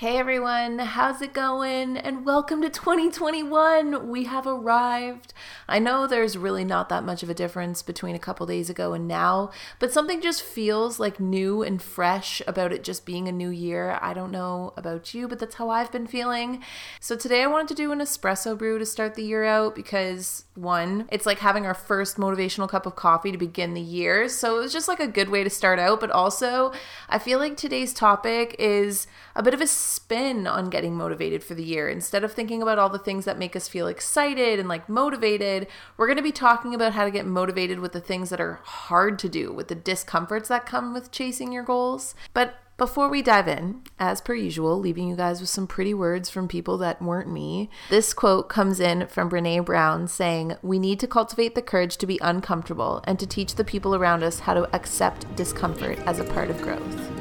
Hey everyone, how's it going? And welcome to 2021. We have arrived. I know there's really not that much of a difference between a couple days ago and now, but something just feels like new and fresh about it just being a new year. I don't know about you, but that's how I've been feeling. So today I wanted to do an espresso brew to start the year out because one, it's like having our first motivational cup of coffee to begin the year. So it was just like a good way to start out, but also I feel like today's topic is a bit of a spin on getting motivated for the year. Instead of thinking about all the things that make us feel excited and like motivated, we're going to be talking about how to get motivated with the things that are hard to do, with the discomforts that come with chasing your goals. But before we dive in, as per usual, leaving you guys with some pretty words from people that weren't me, this quote comes in from Brene Brown saying, We need to cultivate the courage to be uncomfortable and to teach the people around us how to accept discomfort as a part of growth.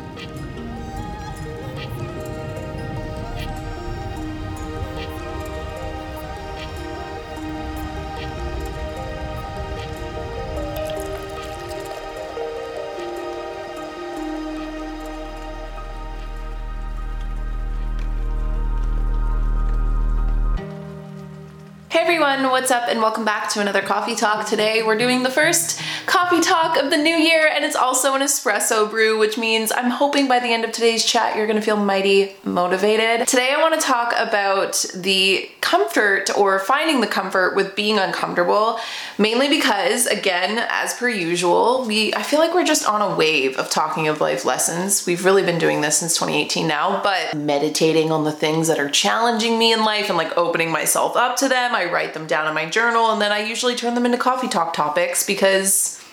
What's up, and welcome back to another coffee talk. Today we're doing the first coffee talk of the new year, and it's also an espresso brew, which means I'm hoping by the end of today's chat you're gonna feel mighty motivated. Today I wanna talk about the comfort or finding the comfort with being uncomfortable, mainly because, again, as per usual, we I feel like we're just on a wave of talking of life lessons. We've really been doing this since 2018 now, but meditating on the things that are challenging me in life and like opening myself up to them. I write them down in my journal and then I usually turn them into coffee talk topics because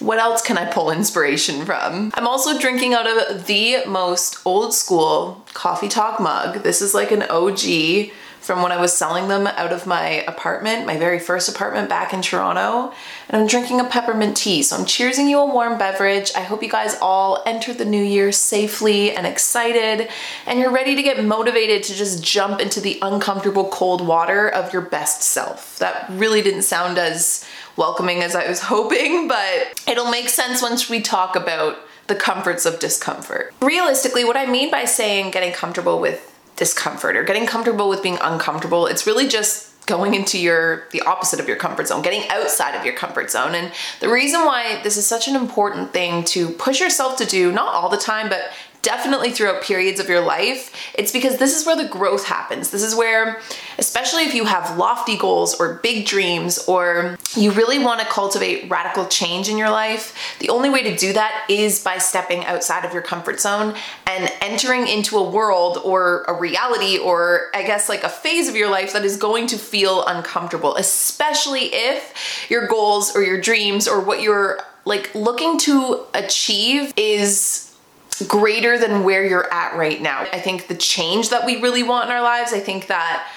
what else can I pull inspiration from? I'm also drinking out of the most old school coffee talk mug. This is like an OG from when I was selling them out of my apartment, my very first apartment back in Toronto. And I'm drinking a peppermint tea. So I'm cheersing you a warm beverage. I hope you guys all enter the new year safely and excited, and you're ready to get motivated to just jump into the uncomfortable cold water of your best self. That really didn't sound as welcoming as I was hoping, but it'll make sense once we talk about the comforts of discomfort. Realistically, what I mean by saying getting comfortable with discomfort or getting comfortable with being uncomfortable. It's really just going into your the opposite of your comfort zone getting outside of your comfort zone and the reason why this is such an important thing to push yourself to do not all the time but definitely throughout periods of your life, it's because this is where the growth happens. This is where, especially if you have lofty goals or big dreams, or you really want to cultivate radical change in your life, the only way to do that is by stepping outside of your comfort zone and entering into a world or a reality or I guess like a phase of your life that is going to feel uncomfortable, especially if your goals or your dreams or what you're like looking to achieve is greater than where you're at right now. I think the change that we really want in our lives, I think that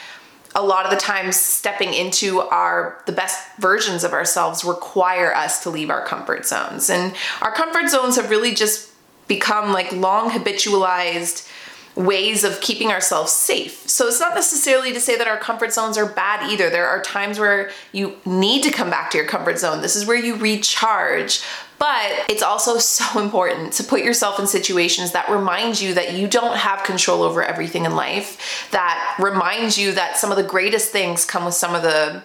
a lot of the times stepping into our the best versions of ourselves require us to leave our comfort zones. And our comfort zones have really just become like long habitualized ways of keeping ourselves safe. So it's not necessarily to say that our comfort zones are bad either. There are times where you need to come back to your comfort zone. This is where you recharge. But it's also so important to put yourself in situations that remind you that you don't have control over everything in life, that reminds you that some of the greatest things come with some of the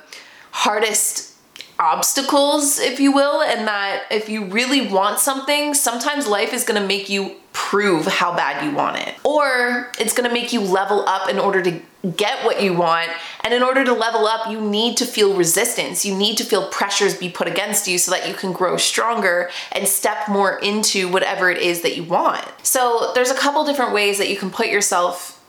hardest obstacles, if you will, and that if you really want something, sometimes life is gonna make you prove how bad you want it. Or it's gonna make you level up in order to get what you want. And in order to level up, you need to feel resistance. You need to feel pressures be put against you so that you can grow stronger and step more into whatever it is that you want. So there's a couple different ways that you can put yourself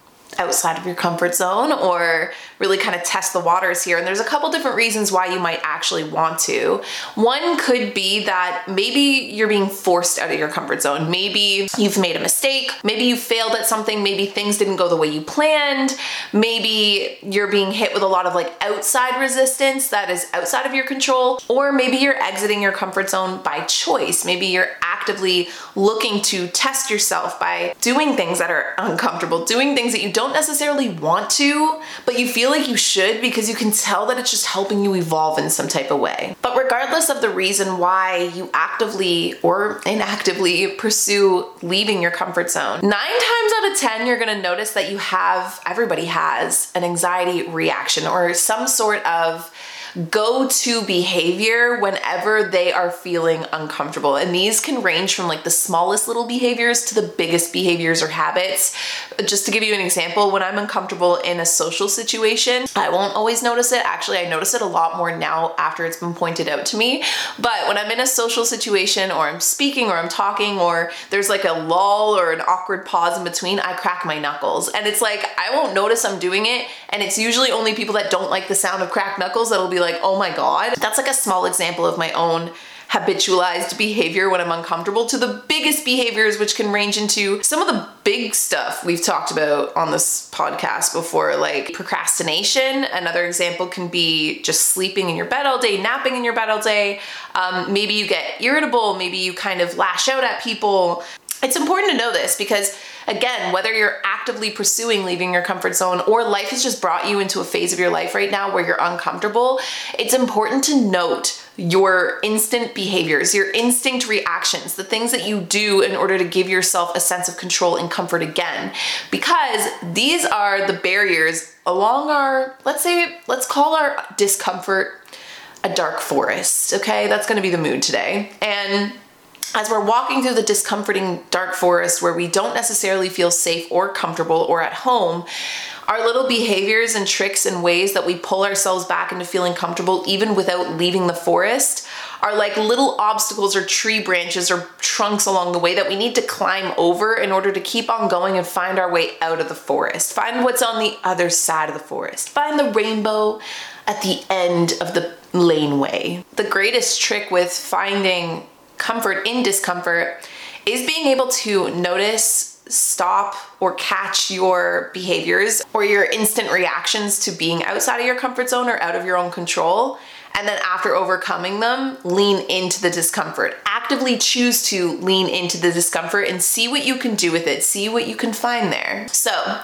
outside of your comfort zone or really kind of test the waters here. And there's a couple different reasons why you might actually want to. One could be that maybe you're being forced out of your comfort zone. Maybe you've made a mistake. Maybe you failed at something. Maybe things didn't go the way you planned. Maybe you're being hit with a lot of like outside resistance that is outside of your control. Or maybe you're exiting your comfort zone by choice. Maybe you're actively looking to test yourself by doing things that are uncomfortable, doing things that you don't necessarily want to, but you feel like you should because you can tell that it's just helping you evolve in some type of way. But regardless of the reason why you actively or inactively pursue leaving your comfort zone, nine times out of 10, you're gonna notice that you have, everybody has, an anxiety reaction or some sort of go to behavior whenever they are feeling uncomfortable. And these can range from like the smallest little behaviors to the biggest behaviors or habits. Just to give you an example, when I'm uncomfortable in a social situation, I won't always notice it. Actually, I notice it a lot more now after it's been pointed out to me. But when I'm in a social situation or I'm speaking or I'm talking or there's like a lull or an awkward pause in between, I crack my knuckles. And it's like, I won't notice I'm doing it. And it's usually only people that don't like the sound of cracked knuckles that'll be like, oh my God. That's like a small example of my own habitualized behavior when I'm uncomfortable to the biggest behaviors, which can range into some of the big stuff we've talked about on this podcast before, like procrastination. Another example can be just sleeping in your bed all day, napping in your bed all day. Um, maybe you get irritable, maybe you kind of lash out at people. It's important to know this because Again, whether you're actively pursuing leaving your comfort zone or life has just brought you into a phase of your life right now where you're uncomfortable, it's important to note your instant behaviors, your instinct reactions, the things that you do in order to give yourself a sense of control and comfort again. Because these are the barriers along our, let's say, let's call our discomfort a dark forest, okay? That's gonna be the mood today. And as we're walking through the discomforting dark forest where we don't necessarily feel safe or comfortable or at home, our little behaviors and tricks and ways that we pull ourselves back into feeling comfortable even without leaving the forest are like little obstacles or tree branches or trunks along the way that we need to climb over in order to keep on going and find our way out of the forest. Find what's on the other side of the forest. Find the rainbow at the end of the laneway. The greatest trick with finding comfort in discomfort is being able to notice, stop, or catch your behaviors or your instant reactions to being outside of your comfort zone or out of your own control and then after overcoming them, lean into the discomfort. Actively choose to lean into the discomfort and see what you can do with it, see what you can find there. So,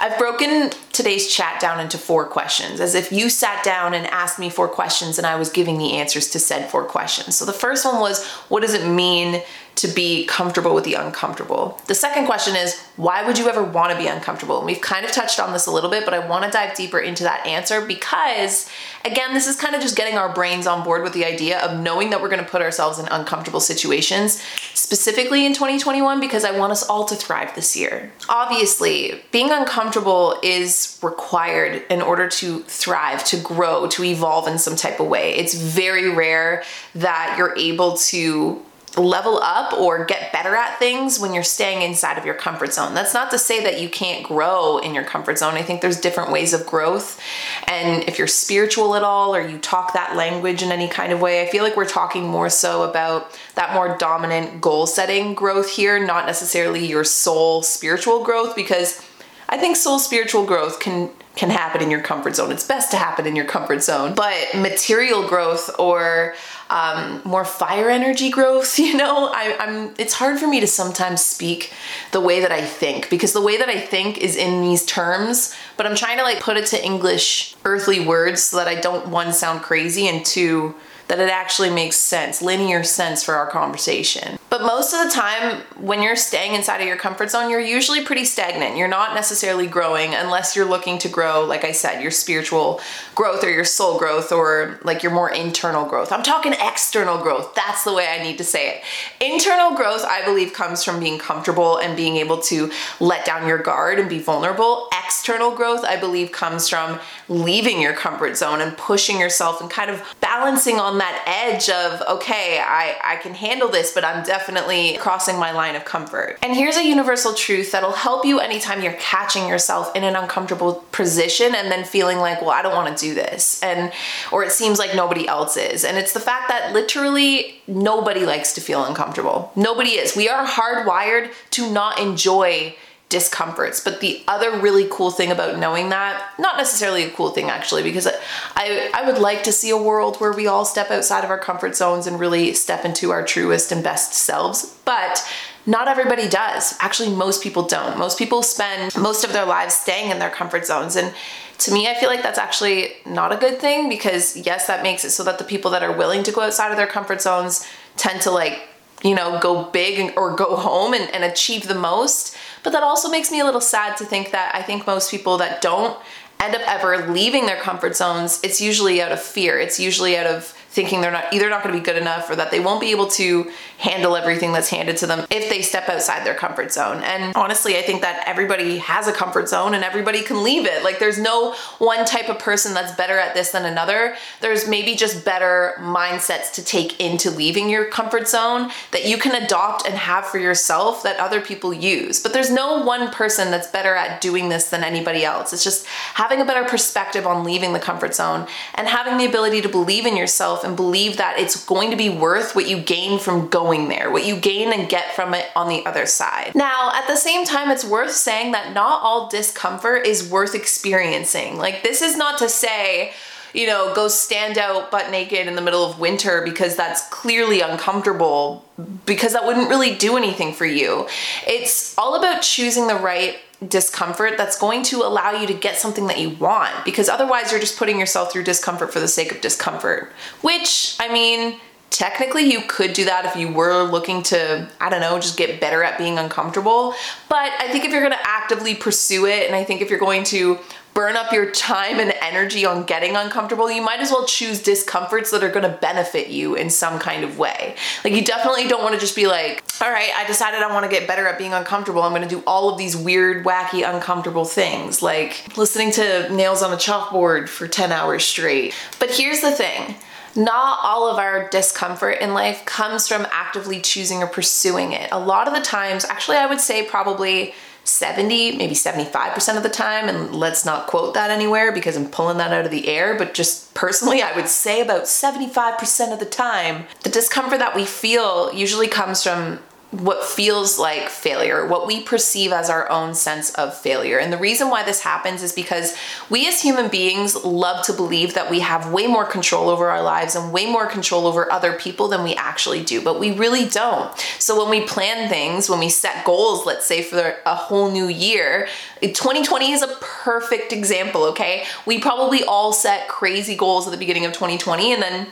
I've broken today's chat down into four questions, as if you sat down and asked me four questions and I was giving the answers to said four questions. So, the first one was what does it mean to be comfortable with the uncomfortable. The second question is, why would you ever want to be uncomfortable? And we've kind of touched on this a little bit, but I want to dive deeper into that answer because, again, this is kind of just getting our brains on board with the idea of knowing that we're going to put ourselves in uncomfortable situations, specifically in 2021, because I want us all to thrive this year. Obviously, being uncomfortable is required in order to thrive, to grow, to evolve in some type of way. It's very rare that you're able to level up or get better at things when you're staying inside of your comfort zone. That's not to say that you can't grow in your comfort zone. I think there's different ways of growth. And if you're spiritual at all or you talk that language in any kind of way, I feel like we're talking more so about that more dominant goal setting growth here, not necessarily your soul spiritual growth because I think soul spiritual growth can can happen in your comfort zone. It's best to happen in your comfort zone. But material growth or um, more fire energy growth. You know, I, I'm. It's hard for me to sometimes speak the way that I think because the way that I think is in these terms, but I'm trying to like put it to English earthly words so that I don't one sound crazy and two that it actually makes sense, linear sense for our conversation. But most of the time, when you're staying inside of your comfort zone, you're usually pretty stagnant. You're not necessarily growing unless you're looking to grow, like I said, your spiritual growth or your soul growth or like your more internal growth. I'm talking external growth. That's the way I need to say it. Internal growth, I believe, comes from being comfortable and being able to let down your guard and be vulnerable. External growth, I believe, comes from leaving your comfort zone and pushing yourself and kind of balancing on that edge of, okay, I, I can handle this, but I'm definitely crossing my line of comfort. And here's a universal truth that'll help you anytime you're catching yourself in an uncomfortable position and then feeling like, well, I don't want to do this. And, or it seems like nobody else is. And it's the fact that literally nobody likes to feel uncomfortable. Nobody is. We are hardwired to not enjoy discomforts. But the other really cool thing about knowing that, not necessarily a cool thing actually, because I, I would like to see a world where we all step outside of our comfort zones and really step into our truest and best selves. But not everybody does. Actually, most people don't. Most people spend most of their lives staying in their comfort zones. And to me, I feel like that's actually not a good thing because, yes, that makes it so that the people that are willing to go outside of their comfort zones tend to like, you know, go big or go home and, and achieve the most. But that also makes me a little sad to think that I think most people that don't end up ever leaving their comfort zones, it's usually out of fear. It's usually out of thinking they're not either not going to be good enough or that they won't be able to handle everything that's handed to them if they step outside their comfort zone. And honestly, I think that everybody has a comfort zone and everybody can leave it. Like there's no one type of person that's better at this than another. There's maybe just better mindsets to take into leaving your comfort zone that you can adopt and have for yourself that other people use. But there's no one person that's better at doing this than anybody else. It's just having a better perspective on leaving the comfort zone and having the ability to believe in yourself and believe that it's going to be worth what you gain from going there, what you gain and get from it on the other side. Now, at the same time, it's worth saying that not all discomfort is worth experiencing. Like, this is not to say, you know, go stand out butt naked in the middle of winter because that's clearly uncomfortable, because that wouldn't really do anything for you. It's all about choosing the right discomfort that's going to allow you to get something that you want because otherwise you're just putting yourself through discomfort for the sake of discomfort. Which, I mean, technically you could do that if you were looking to, I don't know, just get better at being uncomfortable. But I think if you're gonna actively pursue it, and I think if you're going to burn up your time and energy on getting uncomfortable, you might as well choose discomforts that are gonna benefit you in some kind of way. Like, you definitely don't wanna just be like, all right, I decided I wanna get better at being uncomfortable. I'm gonna do all of these weird, wacky, uncomfortable things, like listening to nails on a chalkboard for 10 hours straight. But here's the thing not all of our discomfort in life comes from actively choosing or pursuing it. A lot of the times, actually, I would say probably 70, maybe 75% of the time, and let's not quote that anywhere because I'm pulling that out of the air, but just personally, I would say about 75% of the time, the discomfort that we feel usually comes from what feels like failure, what we perceive as our own sense of failure. And the reason why this happens is because we as human beings love to believe that we have way more control over our lives and way more control over other people than we actually do, but we really don't. So when we plan things, when we set goals, let's say for a whole new year, 2020 is a perfect example, okay? We probably all set crazy goals at the beginning of 2020 and then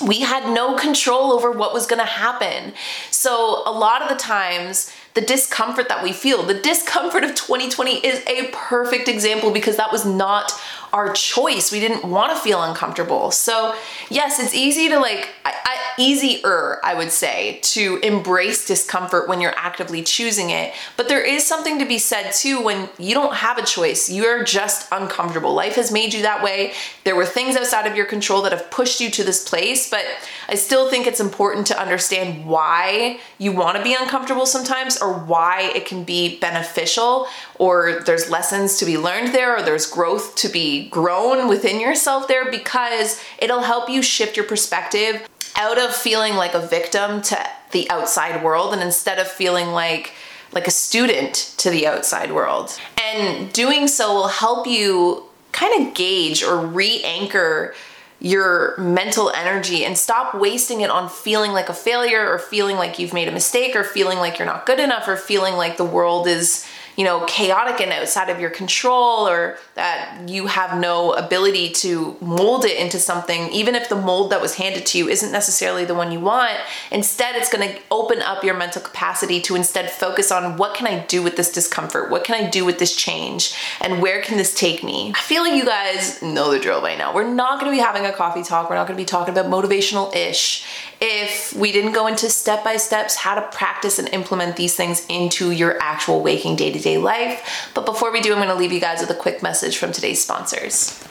we had no control over what was going to happen. So, a lot of the times, the discomfort that we feel, the discomfort of 2020 is a perfect example because that was not our choice. We didn't want to feel uncomfortable. So, yes, it's easy to like, I, I, easier, I would say, to embrace discomfort when you're actively choosing it. But there is something to be said too when you don't have a choice. You're just uncomfortable. Life has made you that way. There were things outside of your control that have pushed you to this place, but I still think it's important to understand why you want to be uncomfortable sometimes or why it can be beneficial or there's lessons to be learned there or there's growth to be grown within yourself there because it'll help you shift your perspective out of feeling like a victim to the outside world and instead of feeling like like a student to the outside world. And doing so will help you kind of gauge or re-anchor your mental energy and stop wasting it on feeling like a failure or feeling like you've made a mistake or feeling like you're not good enough or feeling like the world is you know, chaotic and outside of your control or that you have no ability to mold it into something, even if the mold that was handed to you isn't necessarily the one you want. Instead, it's going to open up your mental capacity to instead focus on what can I do with this discomfort? What can I do with this change? And where can this take me? I feel like you guys know the drill by now. We're not going to be having a coffee talk. We're not going to be talking about motivational ish if we didn't go into step by steps how to practice and implement these things into your actual waking day to day life. But before we do, I'm going to leave you guys with a quick message from today's sponsors.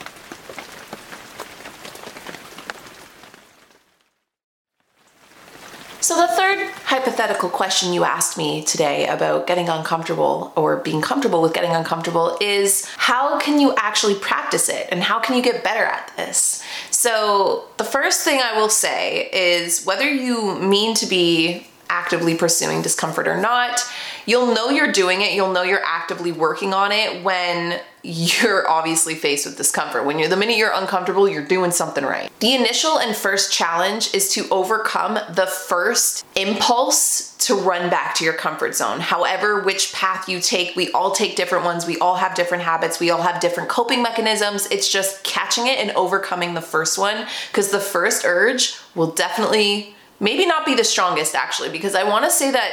So, the third hypothetical question you asked me today about getting uncomfortable or being comfortable with getting uncomfortable is how can you actually practice it and how can you get better at this? So, the first thing I will say is whether you mean to be actively pursuing discomfort or not. You'll know you're doing it, you'll know you're actively working on it when you're obviously faced with discomfort. When you're the minute you're uncomfortable, you're doing something right. The initial and first challenge is to overcome the first impulse to run back to your comfort zone. However, which path you take, we all take different ones. We all have different habits. We all have different coping mechanisms. It's just catching it and overcoming the first one because the first urge will definitely maybe not be the strongest actually because I want to say that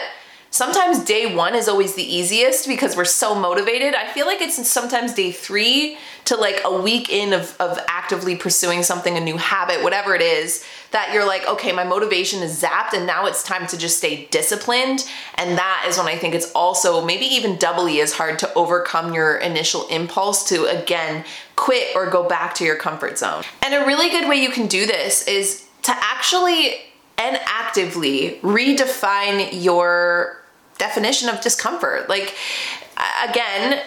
sometimes day one is always the easiest because we're so motivated. I feel like it's sometimes day three to like a week in of, of actively pursuing something, a new habit, whatever it is, that you're like, okay, my motivation is zapped and now it's time to just stay disciplined. And that is when I think it's also maybe even doubly as hard to overcome your initial impulse to again quit or go back to your comfort zone. And a really good way you can do this is to actually and actively redefine your definition of discomfort. Like, again,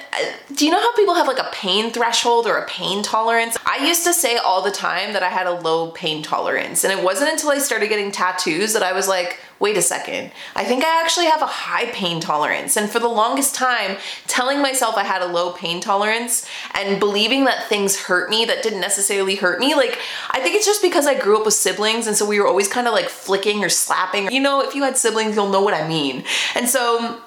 do you know how people have like a pain threshold or a pain tolerance? I used to say all the time that I had a low pain tolerance, and it wasn't until I started getting tattoos that I was like, wait a second, I think I actually have a high pain tolerance. And for the longest time, telling myself I had a low pain tolerance and believing that things hurt me that didn't necessarily hurt me, like, I think it's just because I grew up with siblings and so we were always kind of like flicking or slapping. You know, if you had siblings, you'll know what I mean. And so,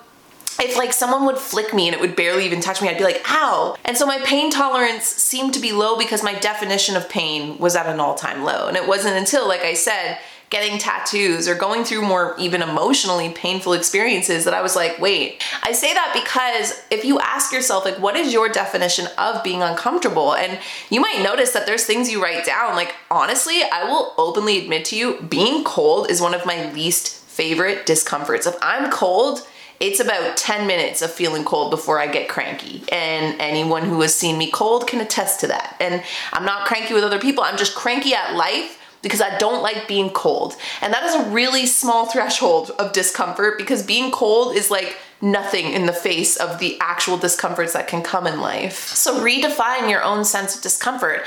if like someone would flick me and it would barely even touch me, I'd be like, ow. And so my pain tolerance seemed to be low because my definition of pain was at an all time low. And it wasn't until, like I said, getting tattoos or going through more even emotionally painful experiences that I was like, wait. I say that because if you ask yourself, like, what is your definition of being uncomfortable? And you might notice that there's things you write down. Like, honestly, I will openly admit to you, being cold is one of my least favorite discomforts. If I'm cold, it's about 10 minutes of feeling cold before I get cranky. And anyone who has seen me cold can attest to that. And I'm not cranky with other people, I'm just cranky at life because I don't like being cold. And that is a really small threshold of discomfort because being cold is like nothing in the face of the actual discomforts that can come in life. So redefine your own sense of discomfort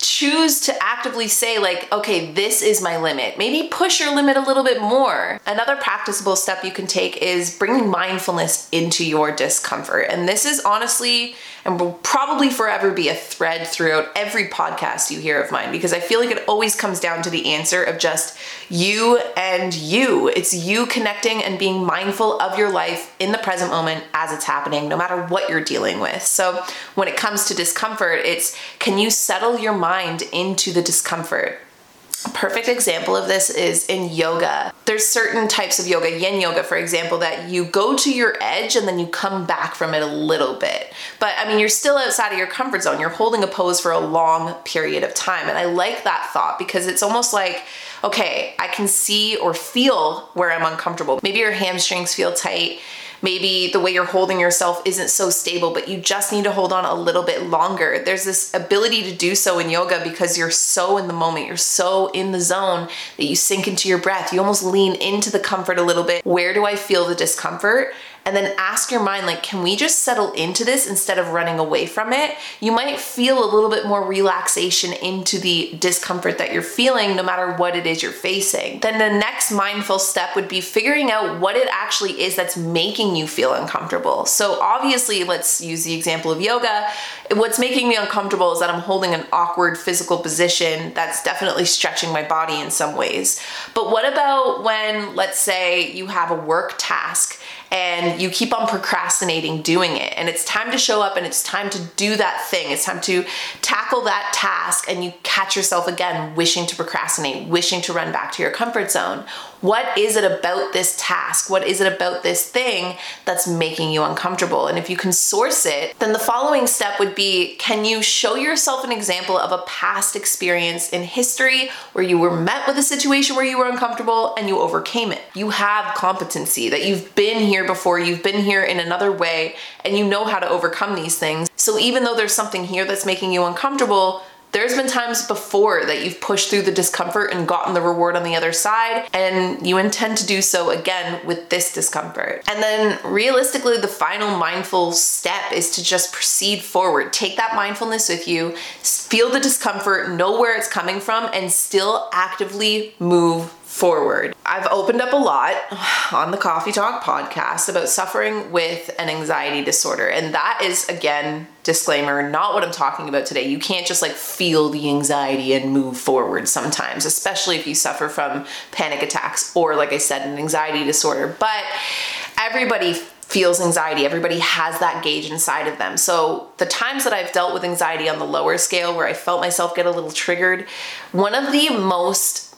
choose to actively say like okay this is my limit maybe push your limit a little bit more another practicable step you can take is bringing mindfulness into your discomfort and this is honestly and will probably forever be a thread throughout every podcast you hear of mine because I feel like it always comes down to the answer of just you and you. It's you connecting and being mindful of your life in the present moment as it's happening, no matter what you're dealing with. So when it comes to discomfort, it's can you settle your mind into the discomfort? A perfect example of this is in yoga. There's certain types of yoga, yin yoga, for example, that you go to your edge and then you come back from it a little bit. But I mean, you're still outside of your comfort zone. You're holding a pose for a long period of time. And I like that thought because it's almost like, okay, I can see or feel where I'm uncomfortable. Maybe your hamstrings feel tight maybe the way you're holding yourself isn't so stable, but you just need to hold on a little bit longer. There's this ability to do so in yoga because you're so in the moment, you're so in the zone that you sink into your breath. You almost lean into the comfort a little bit. Where do I feel the discomfort? And then ask your mind like can we just settle into this instead of running away from it? You might feel a little bit more relaxation into the discomfort that you're feeling no matter what it is you're facing. Then the next mindful step would be figuring out what it actually is that's making you feel uncomfortable. So obviously let's use the example of yoga. What's making me uncomfortable is that I'm holding an awkward physical position that's definitely stretching my body in some ways. But what about when let's say you have a work task and you keep on procrastinating doing it. And it's time to show up and it's time to do that thing. It's time to tackle that task and you catch yourself again wishing to procrastinate, wishing to run back to your comfort zone. What is it about this task? What is it about this thing that's making you uncomfortable? And if you can source it, then the following step would be can you show yourself an example of a past experience in history where you were met with a situation where you were uncomfortable and you overcame it? You have competency that you've been here before, you've been here in another way, and you know how to overcome these things. So even though there's something here that's making you uncomfortable, there's been times before that you've pushed through the discomfort and gotten the reward on the other side, and you intend to do so again with this discomfort. And then realistically, the final mindful step is to just proceed forward. Take that mindfulness with you, feel the discomfort, know where it's coming from, and still actively move forward. I've opened up a lot on the Coffee Talk podcast about suffering with an anxiety disorder. And that is, again, disclaimer, not what I'm talking about today. You can't just like feel the anxiety and move forward sometimes, especially if you suffer from panic attacks or, like I said, an anxiety disorder. But everybody feels anxiety. Everybody has that gauge inside of them. So, the times that I've dealt with anxiety on the lower scale where I felt myself get a little triggered, one of the most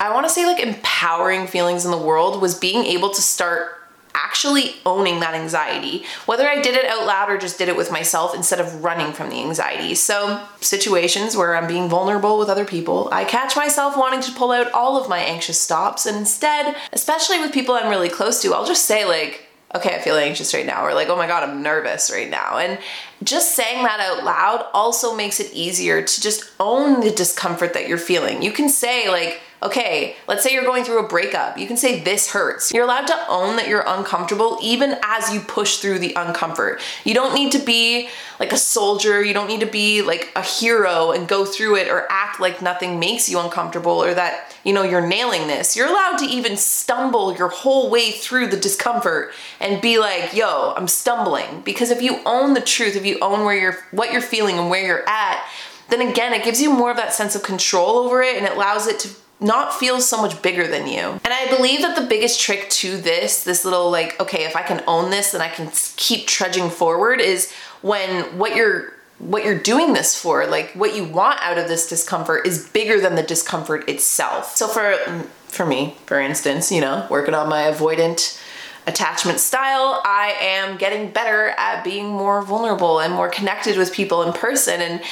I want to say like empowering feelings in the world was being able to start actually owning that anxiety, whether I did it out loud or just did it with myself instead of running from the anxiety. So, situations where I'm being vulnerable with other people, I catch myself wanting to pull out all of my anxious stops, and instead, especially with people I'm really close to, I'll just say, like, okay, I feel anxious right now, or like, oh my God, I'm nervous right now. And just saying that out loud also makes it easier to just own the discomfort that you're feeling. You can say, like, okay, let's say you're going through a breakup. You can say, This hurts. You're allowed to own that you're uncomfortable even as you push through the uncomfort. You don't need to be like a soldier. You don't need to be like a hero and go through it or act like nothing makes you uncomfortable or that, you know, you're nailing this. You're allowed to even stumble your whole way through the discomfort and be like, yo, I'm stumbling. Because if you own the truth, if you own where you're, what you're feeling and where you're at, then again, it gives you more of that sense of control over it and it allows it to not feel so much bigger than you. And I believe that the biggest trick to this, this little like, okay, if I can own this, then I can keep trudging forward is when what you're what you're doing this for, like what you want out of this discomfort is bigger than the discomfort itself. So for mm, for me, for instance, you know, working on my avoidant attachment style, I am getting better at being more vulnerable and more connected with people in person and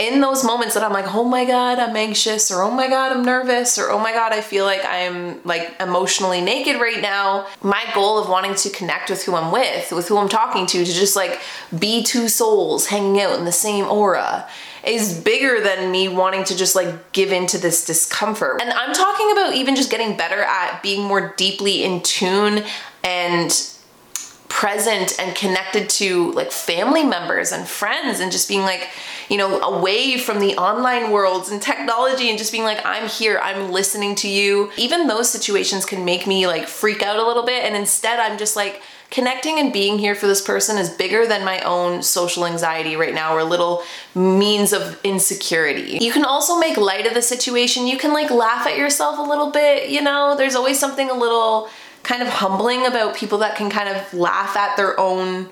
in those moments that I'm like, oh my God, I'm anxious, or oh my God, I'm nervous, or oh my God, I feel like I'm like emotionally naked right now, my goal of wanting to connect with who I'm with, with who I'm talking to, to just like be two souls hanging out in the same aura is bigger than me wanting to just like give into this discomfort. And I'm talking about even just getting better at being more deeply in tune and present and connected to like family members and friends and just being like, you know, away from the online worlds and technology and just being like, I'm here, I'm listening to you. Even those situations can make me like freak out a little bit. And instead, I'm just like, connecting and being here for this person is bigger than my own social anxiety right now or little means of insecurity. You can also make light of the situation. You can like laugh at yourself a little bit, you know, there's always something a little kind of humbling about people that can kind of laugh at their own,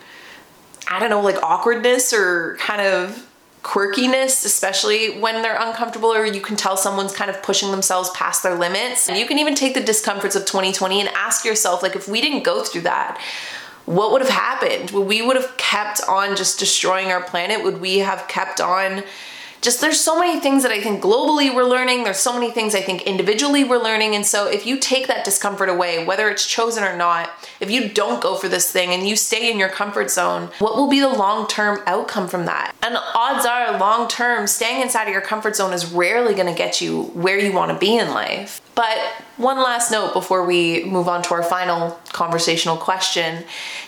I don't know, like awkwardness or kind of quirkiness, especially when they're uncomfortable or you can tell someone's kind of pushing themselves past their limits. And you can even take the discomforts of 2020 and ask yourself, like, if we didn't go through that, what would have happened? Would we would have kept on just destroying our planet? Would we have kept on just there's so many things that I think globally we're learning. There's so many things I think individually we're learning. And so if you take that discomfort away, whether it's chosen or not, if you don't go for this thing and you stay in your comfort zone, what will be the long term outcome from that? And odds are, long term, staying inside of your comfort zone is rarely going to get you where you want to be in life. But one last note before we move on to our final conversational question.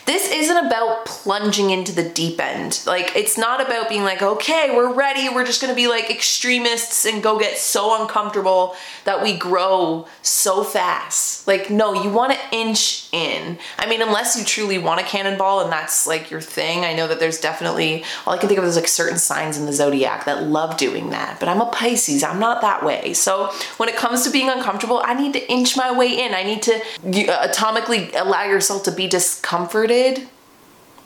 This isn't about plunging into the deep end. Like, it's not about being like, okay, we're ready, we're just gonna be like extremists and go get so uncomfortable that we grow so fast. Like, no, you wanna inch in. I mean, unless you truly want a cannonball and that's like your thing. I know that there's definitely, all I can think of is like certain signs in the zodiac that love doing that, but I'm a Pisces, I'm not that way. So when it comes to being uncomfortable, I need to inch my way in. I need to uh, atomically allow yourself to be discomforted.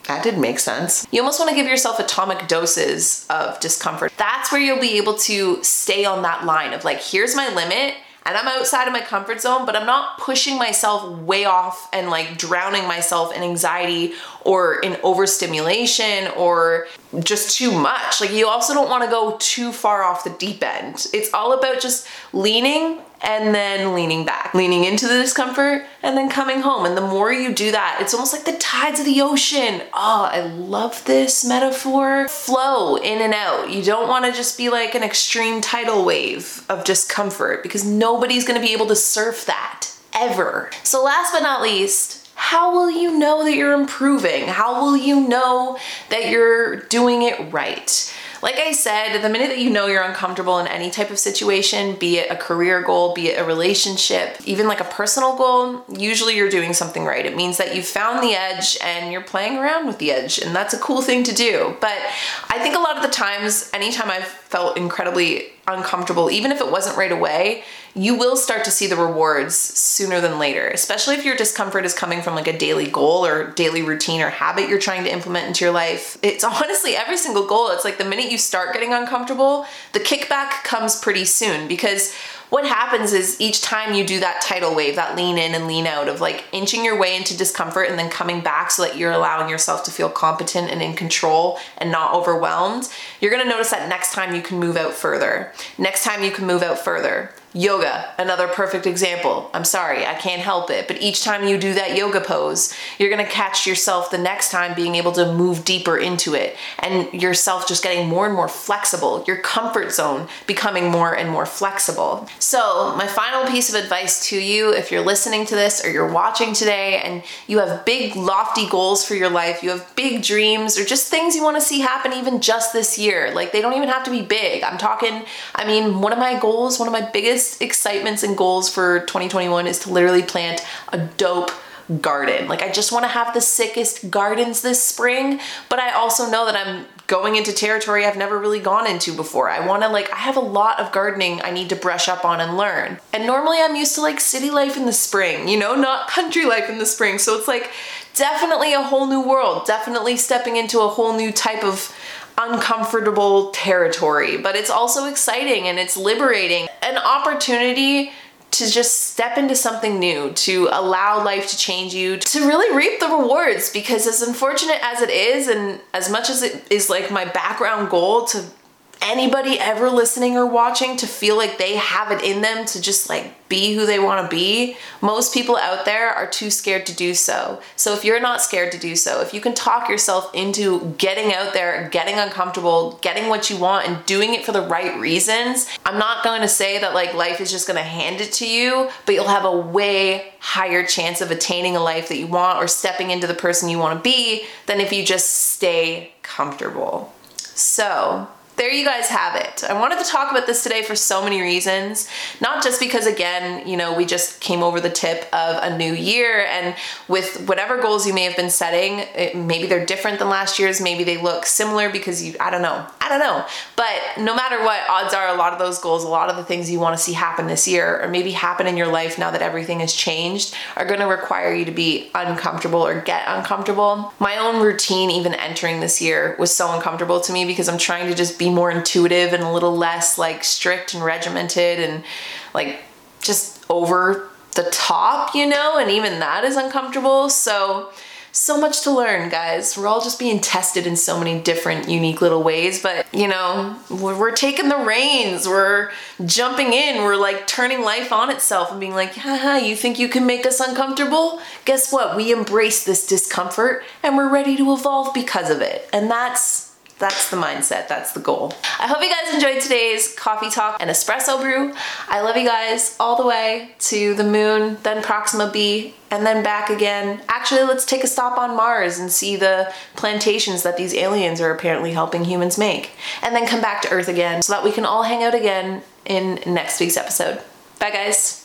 That did make sense. You almost want to give yourself atomic doses of discomfort. That's where you'll be able to stay on that line of like, here's my limit and I'm outside of my comfort zone, but I'm not pushing myself way off and like drowning myself in anxiety or in overstimulation or just too much. Like, you also don't want to go too far off the deep end. It's all about just leaning and then leaning back, leaning into the discomfort and then coming home. And the more you do that, it's almost like the tides of the ocean. Oh, I love this metaphor. Flow in and out. You don't want to just be like an extreme tidal wave of discomfort because nobody's going to be able to surf that ever. So, last but not least, how will you know that you're improving? How will you know that you're doing it right? Like I said, the minute that you know you're uncomfortable in any type of situation, be it a career goal, be it a relationship, even like a personal goal, usually you're doing something right. It means that you've found the edge and you're playing around with the edge, and that's a cool thing to do. But I think a lot of the times, anytime I've felt incredibly uncomfortable, even if it wasn't right away, you will start to see the rewards sooner than later, especially if your discomfort is coming from like a daily goal or daily routine or habit you're trying to implement into your life. It's honestly every single goal. It's like the minute you start getting uncomfortable, the kickback comes pretty soon because what happens is each time you do that tidal wave, that lean in and lean out of like inching your way into discomfort and then coming back so that you're allowing yourself to feel competent and in control and not overwhelmed, you're gonna notice that next time you can move out further. Next time you can move out further. Yoga, another perfect example. I'm sorry, I can't help it, but each time you do that yoga pose, you're gonna catch yourself the next time being able to move deeper into it and yourself just getting more and more flexible, your comfort zone becoming more and more flexible. So, my final piece of advice to you if you're listening to this or you're watching today and you have big, lofty goals for your life, you have big dreams or just things you wanna see happen even just this year, like they don't even have to be big. I'm talking, I mean, one of my goals, one of my biggest biggest excitements and goals for 2021 is to literally plant a dope garden. Like I just want to have the sickest gardens this spring, but I also know that I'm going into territory I've never really gone into before. I want to like I have a lot of gardening I need to brush up on and learn. And normally I'm used to like city life in the spring, you know, not country life in the spring. So it's like definitely a whole new world, definitely stepping into a whole new type of uncomfortable territory, but it's also exciting and it's liberating. An opportunity to just step into something new, to allow life to change you, to really reap the rewards because as unfortunate as it is and as much as it is like my background goal to anybody ever listening or watching to feel like they have it in them to just like be who they want to be, most people out there are too scared to do so. So if you're not scared to do so, if you can talk yourself into getting out there, getting uncomfortable, getting what you want and doing it for the right reasons, I'm not going to say that like life is just going to hand it to you, but you'll have a way higher chance of attaining a life that you want or stepping into the person you want to be than if you just stay comfortable. So, there you guys have it. I wanted to talk about this today for so many reasons. Not just because, again, you know, we just came over the tip of a new year, and with whatever goals you may have been setting, it, maybe they're different than last year's, maybe they look similar because you, I don't know, I don't know. But no matter what, odds are a lot of those goals, a lot of the things you want to see happen this year, or maybe happen in your life now that everything has changed, are going to require you to be uncomfortable or get uncomfortable. My own routine, even entering this year, was so uncomfortable to me because I'm trying to just be be more intuitive and a little less like strict and regimented and like just over the top, you know, and even that is uncomfortable. So, so much to learn, guys. We're all just being tested in so many different, unique little ways, but you know, we're, taking the reins, we're jumping in, we're like turning life on itself and being like, haha, you think you can make us uncomfortable? Guess what? We embrace this discomfort and we're ready to evolve because of it. And that's that's the mindset, that's the goal. I hope you guys enjoyed today's coffee talk and espresso brew. I love you guys all the way to the moon, then Proxima b, and then back again. Actually, let's take a stop on Mars and see the plantations that these aliens are apparently helping humans make. And then come back to Earth again so that we can all hang out again in next week's episode. Bye, guys.